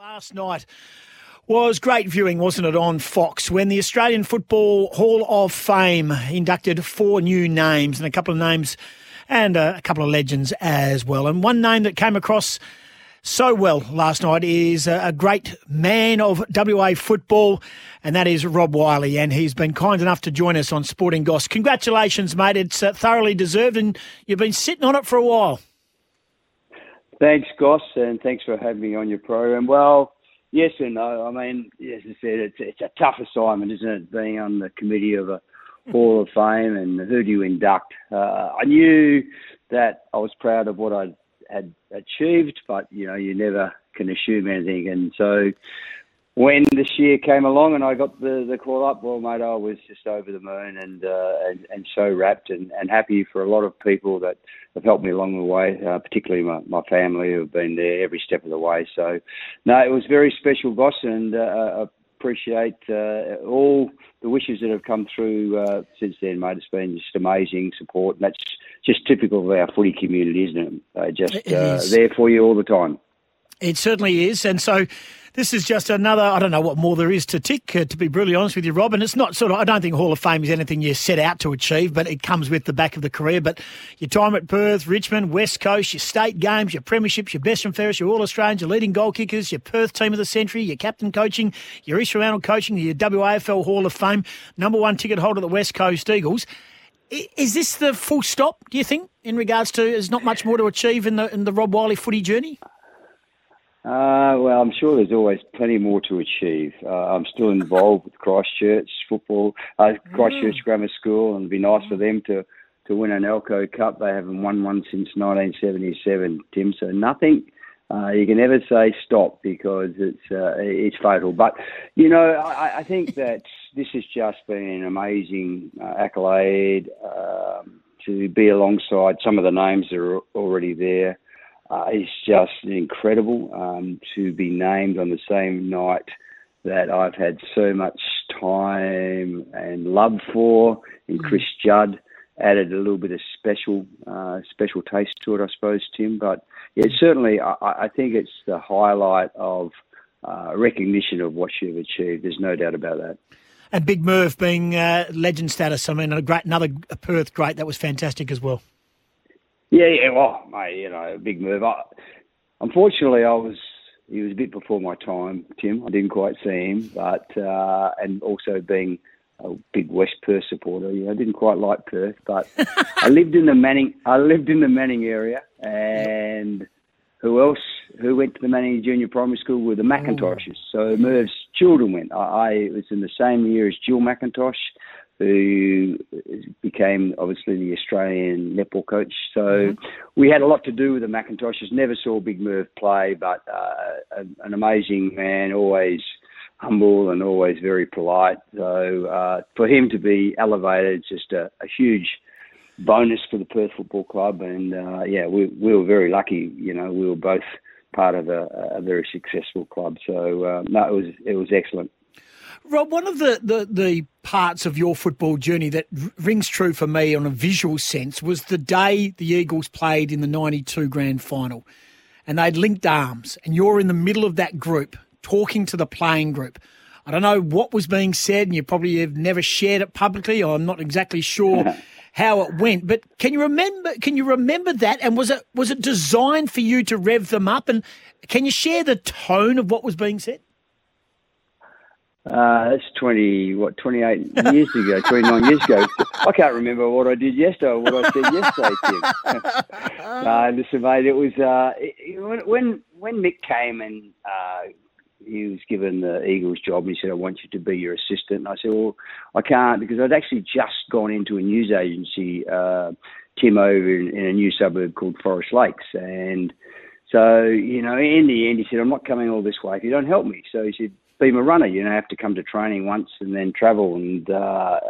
Last night was great viewing, wasn't it, on Fox when the Australian Football Hall of Fame inducted four new names and a couple of names and a couple of legends as well. And one name that came across so well last night is a great man of WA football, and that is Rob Wiley. And he's been kind enough to join us on Sporting Goss. Congratulations, mate. It's uh, thoroughly deserved, and you've been sitting on it for a while. Thanks, Goss, and thanks for having me on your program. Well, yes and no. I mean, as I said, it's, it's a tough assignment, isn't it, being on the committee of a Hall of Fame and who do you induct? Uh, I knew that I was proud of what I had achieved, but you know, you never can assume anything, and so when this year came along and I got the, the call up, well, mate, I was just over the moon and uh, and, and so wrapped and, and happy for a lot of people that have helped me along the way, uh, particularly my, my family who have been there every step of the way. So, no, it was very special, boss, and uh, appreciate uh, all the wishes that have come through uh, since then, mate. It's been just amazing support, and that's just typical of our footy community, isn't it? They're just uh, there for you all the time. It certainly is, and so this is just another, I don't know what more there is to tick, uh, to be brutally honest with you, Rob. And it's not sort of, I don't think Hall of Fame is anything you set out to achieve, but it comes with the back of the career. But your time at Perth, Richmond, West Coast, your state games, your premierships, your best and fairest, your All Australians, your leading goal kickers, your Perth team of the century, your captain coaching, your Fremantle coaching, your WAFL Hall of Fame, number one ticket holder at the West Coast Eagles. Is this the full stop, do you think, in regards to there's not much more to achieve in the, in the Rob Wiley footy journey? Uh, well, I'm sure there's always plenty more to achieve. Uh, I'm still involved with Christchurch football, uh, Christchurch mm. Grammar School, and it'd be nice for them to, to win an Elco Cup. They haven't won one since 1977, Tim. So nothing. Uh, you can never say stop because it's uh, it's fatal. But you know, I, I think that this has just been an amazing uh, accolade um, to be alongside some of the names that are already there uh, is just incredible um, to be named on the same night that I've had so much time and love for. And mm. Chris Judd added a little bit of special uh, special taste to it, I suppose, Tim. But yeah, certainly I, I think it's the highlight of uh, recognition of what you've achieved. There's no doubt about that. And Big Merv being uh, legend status. I mean, a great another Perth great. That was fantastic as well. Yeah, yeah. Well, mate, you know, a big Merv. I, unfortunately, I was he was a bit before my time, Tim. I didn't quite see him, but uh, and also being a big West Perth supporter, you know, I didn't quite like Perth, but I lived in the Manning. I lived in the Manning area, and who else? Who went to the Manning Junior Primary School were the McIntoshes. So Merv's children went. I, I was in the same year as Jill McIntosh who became obviously the Australian netball coach. So mm-hmm. we had a lot to do with the McIntoshes. Never saw Big Merv play, but uh, an amazing man, always humble and always very polite. So uh, for him to be elevated, just a, a huge bonus for the Perth Football Club. And uh, yeah, we, we were very lucky. You know, we were both part of a, a very successful club. So uh, no, it was it was excellent. Rob, one of the, the, the parts of your football journey that rings true for me on a visual sense was the day the Eagles played in the 92 grand final and they'd linked arms and you're in the middle of that group talking to the playing group. I don't know what was being said and you probably have never shared it publicly or I'm not exactly sure how it went, but can you remember can you remember that and was it was it designed for you to rev them up and can you share the tone of what was being said? Uh, that's 20, what, 28 years ago, 29 years ago. I can't remember what I did yesterday or what I said yesterday, Tim. uh, listen, mate, it was, uh, it, when, when Mick came and, uh, he was given the Eagles job and he said, I want you to be your assistant. And I said, well, I can't because I'd actually just gone into a news agency, uh, Tim, over in, in a new suburb called Forest Lakes. And so, you know, in the end, he said, I'm not coming all this way if you don't help me. So he said, be a runner. You know, have to come to training once and then travel. And uh,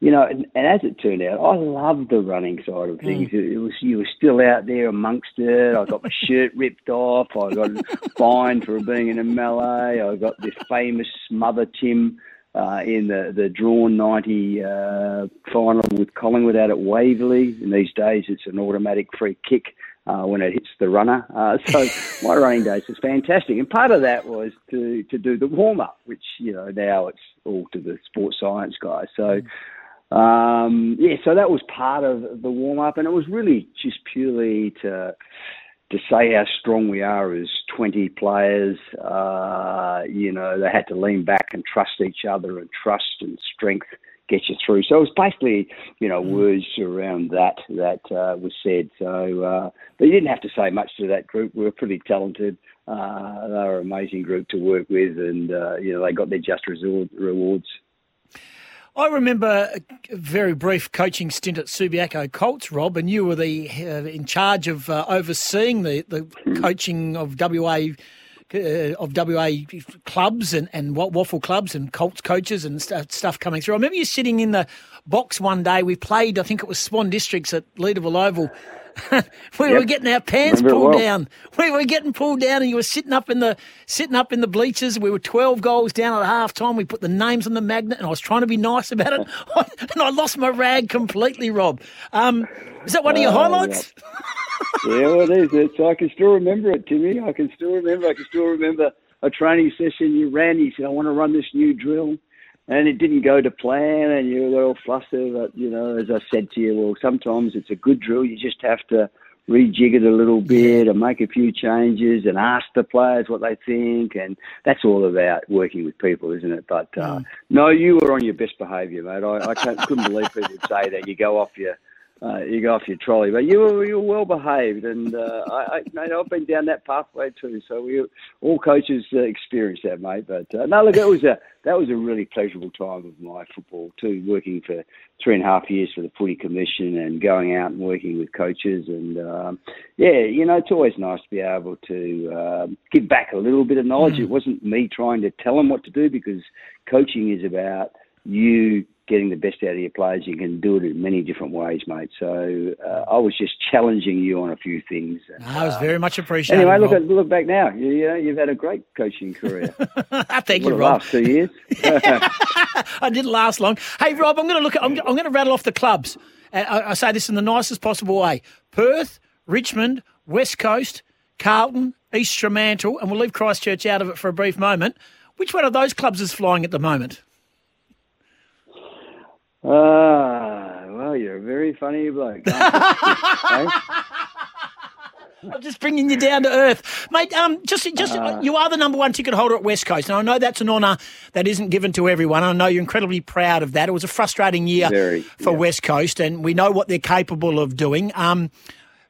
you know, and, and as it turned out, I loved the running side of things. Mm. It was you were still out there amongst it. I got my shirt ripped off. I got fined for being in a melee. I got this famous Mother Tim. Uh, in the, the drawn 90 uh, final with Collingwood out at Waverley. In these days, it's an automatic free kick uh, when it hits the runner. Uh, so my running days was fantastic, and part of that was to to do the warm up, which you know now it's all to the sports science guys. So. Um, yeah, so that was part of the warm up, and it was really just purely to to say how strong we are as 20 players. Uh, you know, they had to lean back and trust each other, and trust and strength get you through. So it was basically, you know, mm. words around that that uh, was said. So, uh, but you didn't have to say much to that group. We were pretty talented. Uh, they were an amazing group to work with, and uh, you know, they got their just resort, rewards. I remember a very brief coaching stint at Subiaco Colts, Rob, and you were the uh, in charge of uh, overseeing the, the hmm. coaching of WA uh, of WA clubs and, and WAFL clubs and Colts coaches and st- stuff coming through. I remember you sitting in the box one day. We played, I think it was Swan Districts at Leederville Oval we yep. were getting our pants Remember pulled well. down. We were getting pulled down, and you were sitting up in the sitting up in the bleachers. We were twelve goals down at half time. We put the names on the magnet, and I was trying to be nice about it, and I lost my rag completely. Rob, um, is that one of your uh, highlights? Yeah. yeah, well, it is. It's, I can still remember it, Timmy. I can still remember. I can still remember a training session you ran. You said, "I want to run this new drill." And it didn't go to plan, and you were all flustered. But you know, as I said to you, well, sometimes it's a good drill. You just have to rejig it a little bit and make a few changes and ask the players what they think, and that's all about working with people, isn't it? But uh, mm. no, you were on your best behaviour, mate. I, I couldn't believe people would say that you go off your uh, you go off your trolley. But you were you were well behaved, and uh, I, I mate, I've been down that pathway too. So we all coaches uh, experience that, mate. But uh, no, look, it was a that was a really pleasurable time of my football too. Working for three and a half years for the Footy Commission and going out and working with coaches, and um, yeah, you know, it's always nice to be able to uh, give back a little bit of knowledge. Mm. It wasn't me trying to tell them what to do because coaching is about you getting the best out of your players. You can do it in many different ways, mate. So uh, I was just challenging you on a few things. No, I was very much appreciated. Anyway, look at, look back now. You, you know, you've had a great coaching career. Thank what you, Rob. Last two years. I didn't last long. Hey, Rob, I'm going to look. At, I'm, I'm going to rattle off the clubs. I, I say this in the nicest possible way: Perth, Richmond, West Coast, Carlton, East Fremantle, and we'll leave Christchurch out of it for a brief moment. Which one of those clubs is flying at the moment? Ah, well, you're a very funny bloke. I'm just bringing you down to earth, mate. Um, just, just uh, you are the number one ticket holder at West Coast, and I know that's an honour that isn't given to everyone. I know you're incredibly proud of that. It was a frustrating year very, for yeah. West Coast, and we know what they're capable of doing. Um,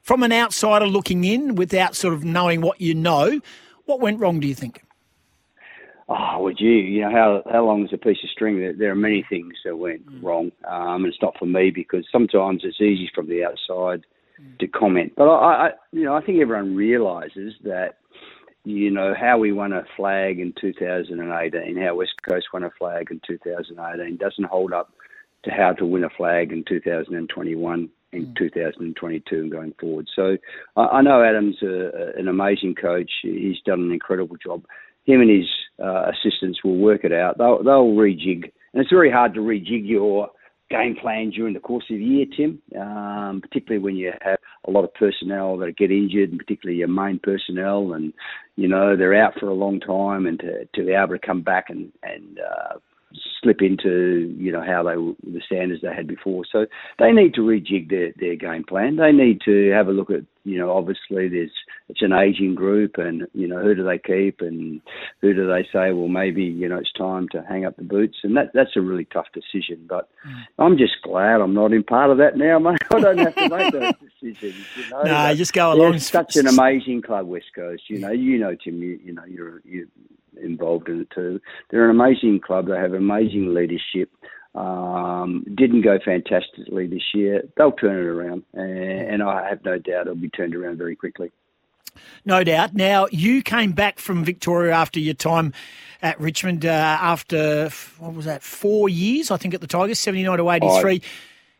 from an outsider looking in, without sort of knowing what you know, what went wrong? Do you think? Oh, would you? You know, how how long is a piece of string? There, there are many things that went mm. wrong, um, and it's not for me because sometimes it's easy from the outside mm. to comment. But I, I, you know, I think everyone realises that, you know, how we won a flag in 2018, how West Coast won a flag in 2018, doesn't hold up to how to win a flag in 2021 in mm. 2022 and going forward. So I, I know Adam's a, an amazing coach. He's done an incredible job him and his uh, assistants will work it out. They'll, they'll rejig, and it's very hard to rejig your game plan during the course of the year, Tim. Um, particularly when you have a lot of personnel that get injured, and particularly your main personnel, and you know they're out for a long time, and to, to be able to come back and and uh, slip into you know how they the standards they had before. So they need to rejig their their game plan. They need to have a look at you know obviously there's it's an aging group and you know who do they keep and who do they say well maybe you know it's time to hang up the boots and that that's a really tough decision. But mm. I'm just glad I'm not in part of that now, mate. I don't have to make those decisions. You know, no, just go along. It's such an amazing club, West Coast. You know, you know, Tim. You, you know, you're you involved in it too. They're an amazing club. They have amazing leadership. Um, didn't go fantastically this year. They'll turn it around, and, and I have no doubt it'll be turned around very quickly. No doubt. Now, you came back from Victoria after your time at Richmond uh, after, what was that, four years, I think, at the Tigers, 79 to 83. Five,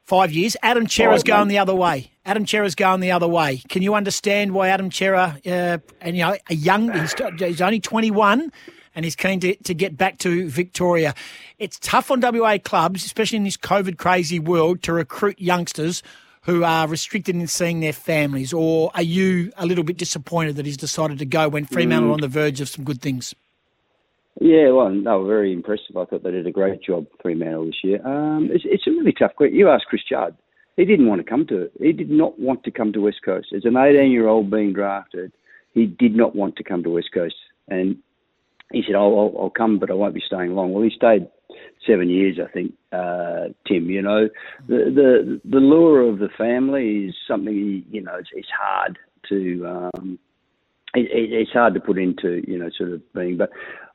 Five years. Adam Cerra's going the other way. Adam Cerra's going the other way. Can you understand why Adam Cerra, uh, and you know, a young, he's, he's only 21 and he's keen to, to get back to Victoria. It's tough on WA clubs, especially in this COVID crazy world, to recruit youngsters who are restricted in seeing their families, or are you a little bit disappointed that he's decided to go when Fremantle mm. are on the verge of some good things? Yeah, well, they were very impressive. I thought they did a great job, three Fremantle, this year. Um, it's, it's, a really tough question. You asked Chris Judd. He didn't want to come to it. He did not want to come to West Coast. As an 18 year old being drafted, he did not want to come to West Coast. And he said, oh, I'll, I'll come, but I won't be staying long. Well, he stayed seven years, I think, uh, Tim. You know, the, the the lure of the family is something you know it's, it's hard to um, it, it, it's hard to put into you know sort of being, but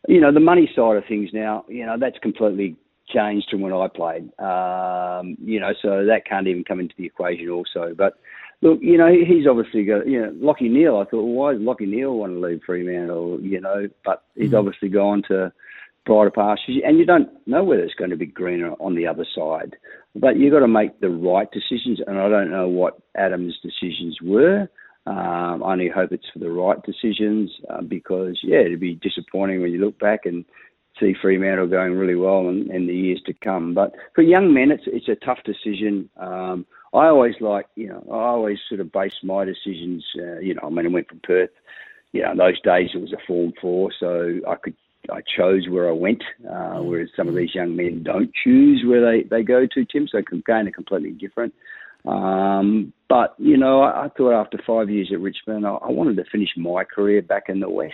you know the money side of things now, you know that's completely changed from when I played. Um, you know, so that can't even come into the equation also, but. Look, you know, he's obviously got, you know, Lachie Neale. I thought, well, why does Lachie Neale want to leave Fremantle, you know, but he's mm-hmm. obviously gone to, brighter pastures, and you don't know whether it's going to be greener on the other side. But you've got to make the right decisions, and I don't know what Adam's decisions were. Um, I only hope it's for the right decisions uh, because, yeah, it'd be disappointing when you look back and see Fremantle going really well in, in the years to come. But for young men, it's it's a tough decision. Um, I always like, you know, I always sort of base my decisions. Uh, you know, I mean, I went from Perth. You know, in those days it was a Form Four, so I could I chose where I went, uh, whereas some of these young men don't choose where they, they go to, Tim, so again, are completely different. Um, but, you know, I, I, thought after five years at Richmond, I, I, wanted to finish my career back in the West.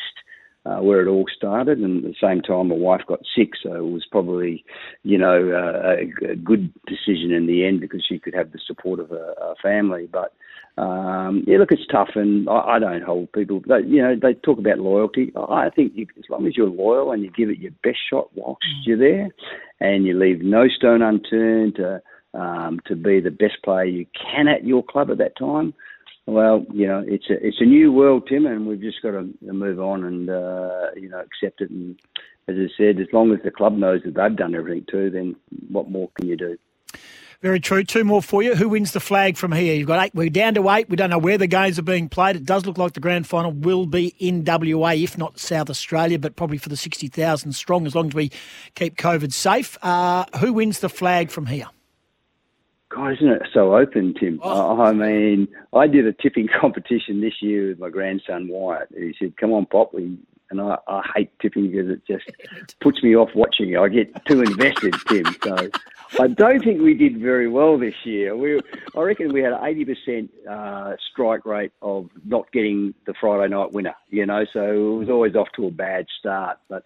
Uh, where it all started, and at the same time, my wife got sick, so it was probably, you know, uh, a, a, good decision in the end because she could have the support of a, a family. But um, yeah, look, it's tough, and I, I don't hold people. They, you know, they talk about loyalty. I think you, as long as you're loyal and you give it your best shot whilst mm. you're there, and you leave no stone unturned to um, to be the best player you can at your club at that time. Well, you know, it's a it's a new world, Tim, and we've just got to move on and uh, you know accept it. And as I said, as long as the club knows that they've done everything too, then what more can you do? Very true. Two more for you. Who wins the flag from here? You've got eight. We're down to eight. We don't know where the games are being played. It does look like the grand final will be in WA, if not South Australia, but probably for the 60,000 strong as long as we keep COVID safe. Uh, who wins the flag from here? God, isn't it so open, Tim? Oh. I mean, I did a tipping competition this year with my grandson Wyatt. He said, "Come on, Pop, we and I, I hate tipping because it just puts me off watching it. I get too invested, Tim. So I don't think we did very well this year. We, I reckon we had an eighty percent uh, strike rate of not getting the Friday night winner. You know, so it was always off to a bad start. But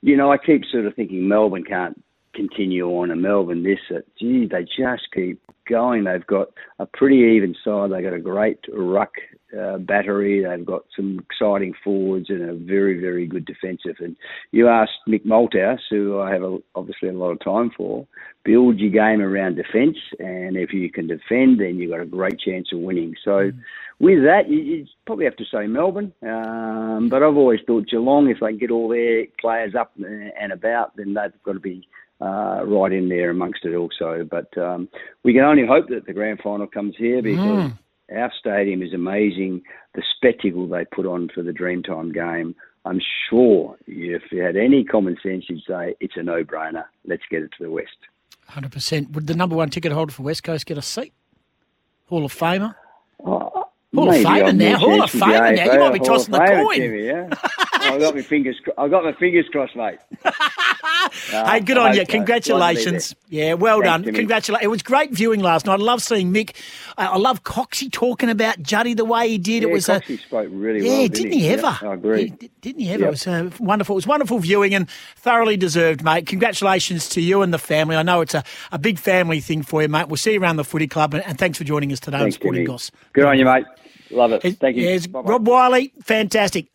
you know, I keep sort of thinking Melbourne can't continue on, and Melbourne this. Gee, they just keep going. They've got a pretty even side. They've got a great ruck uh, battery. They've got some exciting forwards and a very, very good defensive. And you asked Mick Malthouse, who I have a, obviously a lot of time for, build your game around defence, and if you can defend, then you've got a great chance of winning. So, mm. with that, you, you, probably have to say Melbourne. Um, but I've always thought Geelong, if they get all their players up and about, then they've got to be uh, right in there amongst it also. But um, we can only hope that the grand final comes here because mm. our stadium is amazing. The spectacle they put on for the Dreamtime game. I'm sure if you had any common sense, you'd say it's a no-brainer. Let's get it to the West. 100%. Would the number one ticket holder for West Coast get a seat? Hall of Famer? Oh, Hall of Famer now. Hall of Famer now. You might be tossing the coin. Timmy, yeah? I got my fingers. I got my fingers crossed, mate. hey, good on you. Congratulations. Yeah, well Thanks, done. Congratulations. It was great viewing last night. I love seeing Mick. Uh, I love Coxie talking about Juddy the way he did. Yeah, it was Coxie a, spoke really yeah, well. Didn't, didn't he, he ever? I agree. He, didn't he ever? Yep. It was uh, wonderful. It was wonderful viewing and thoroughly deserved, mate. Congratulations to you and the family. I know it's a, a big family thing for you, mate. We'll see you around the footy club and, and thanks for joining us today thanks, on Sporting Goss. Good on you, mate. Love it. Thank you. Rob Wiley, fantastic.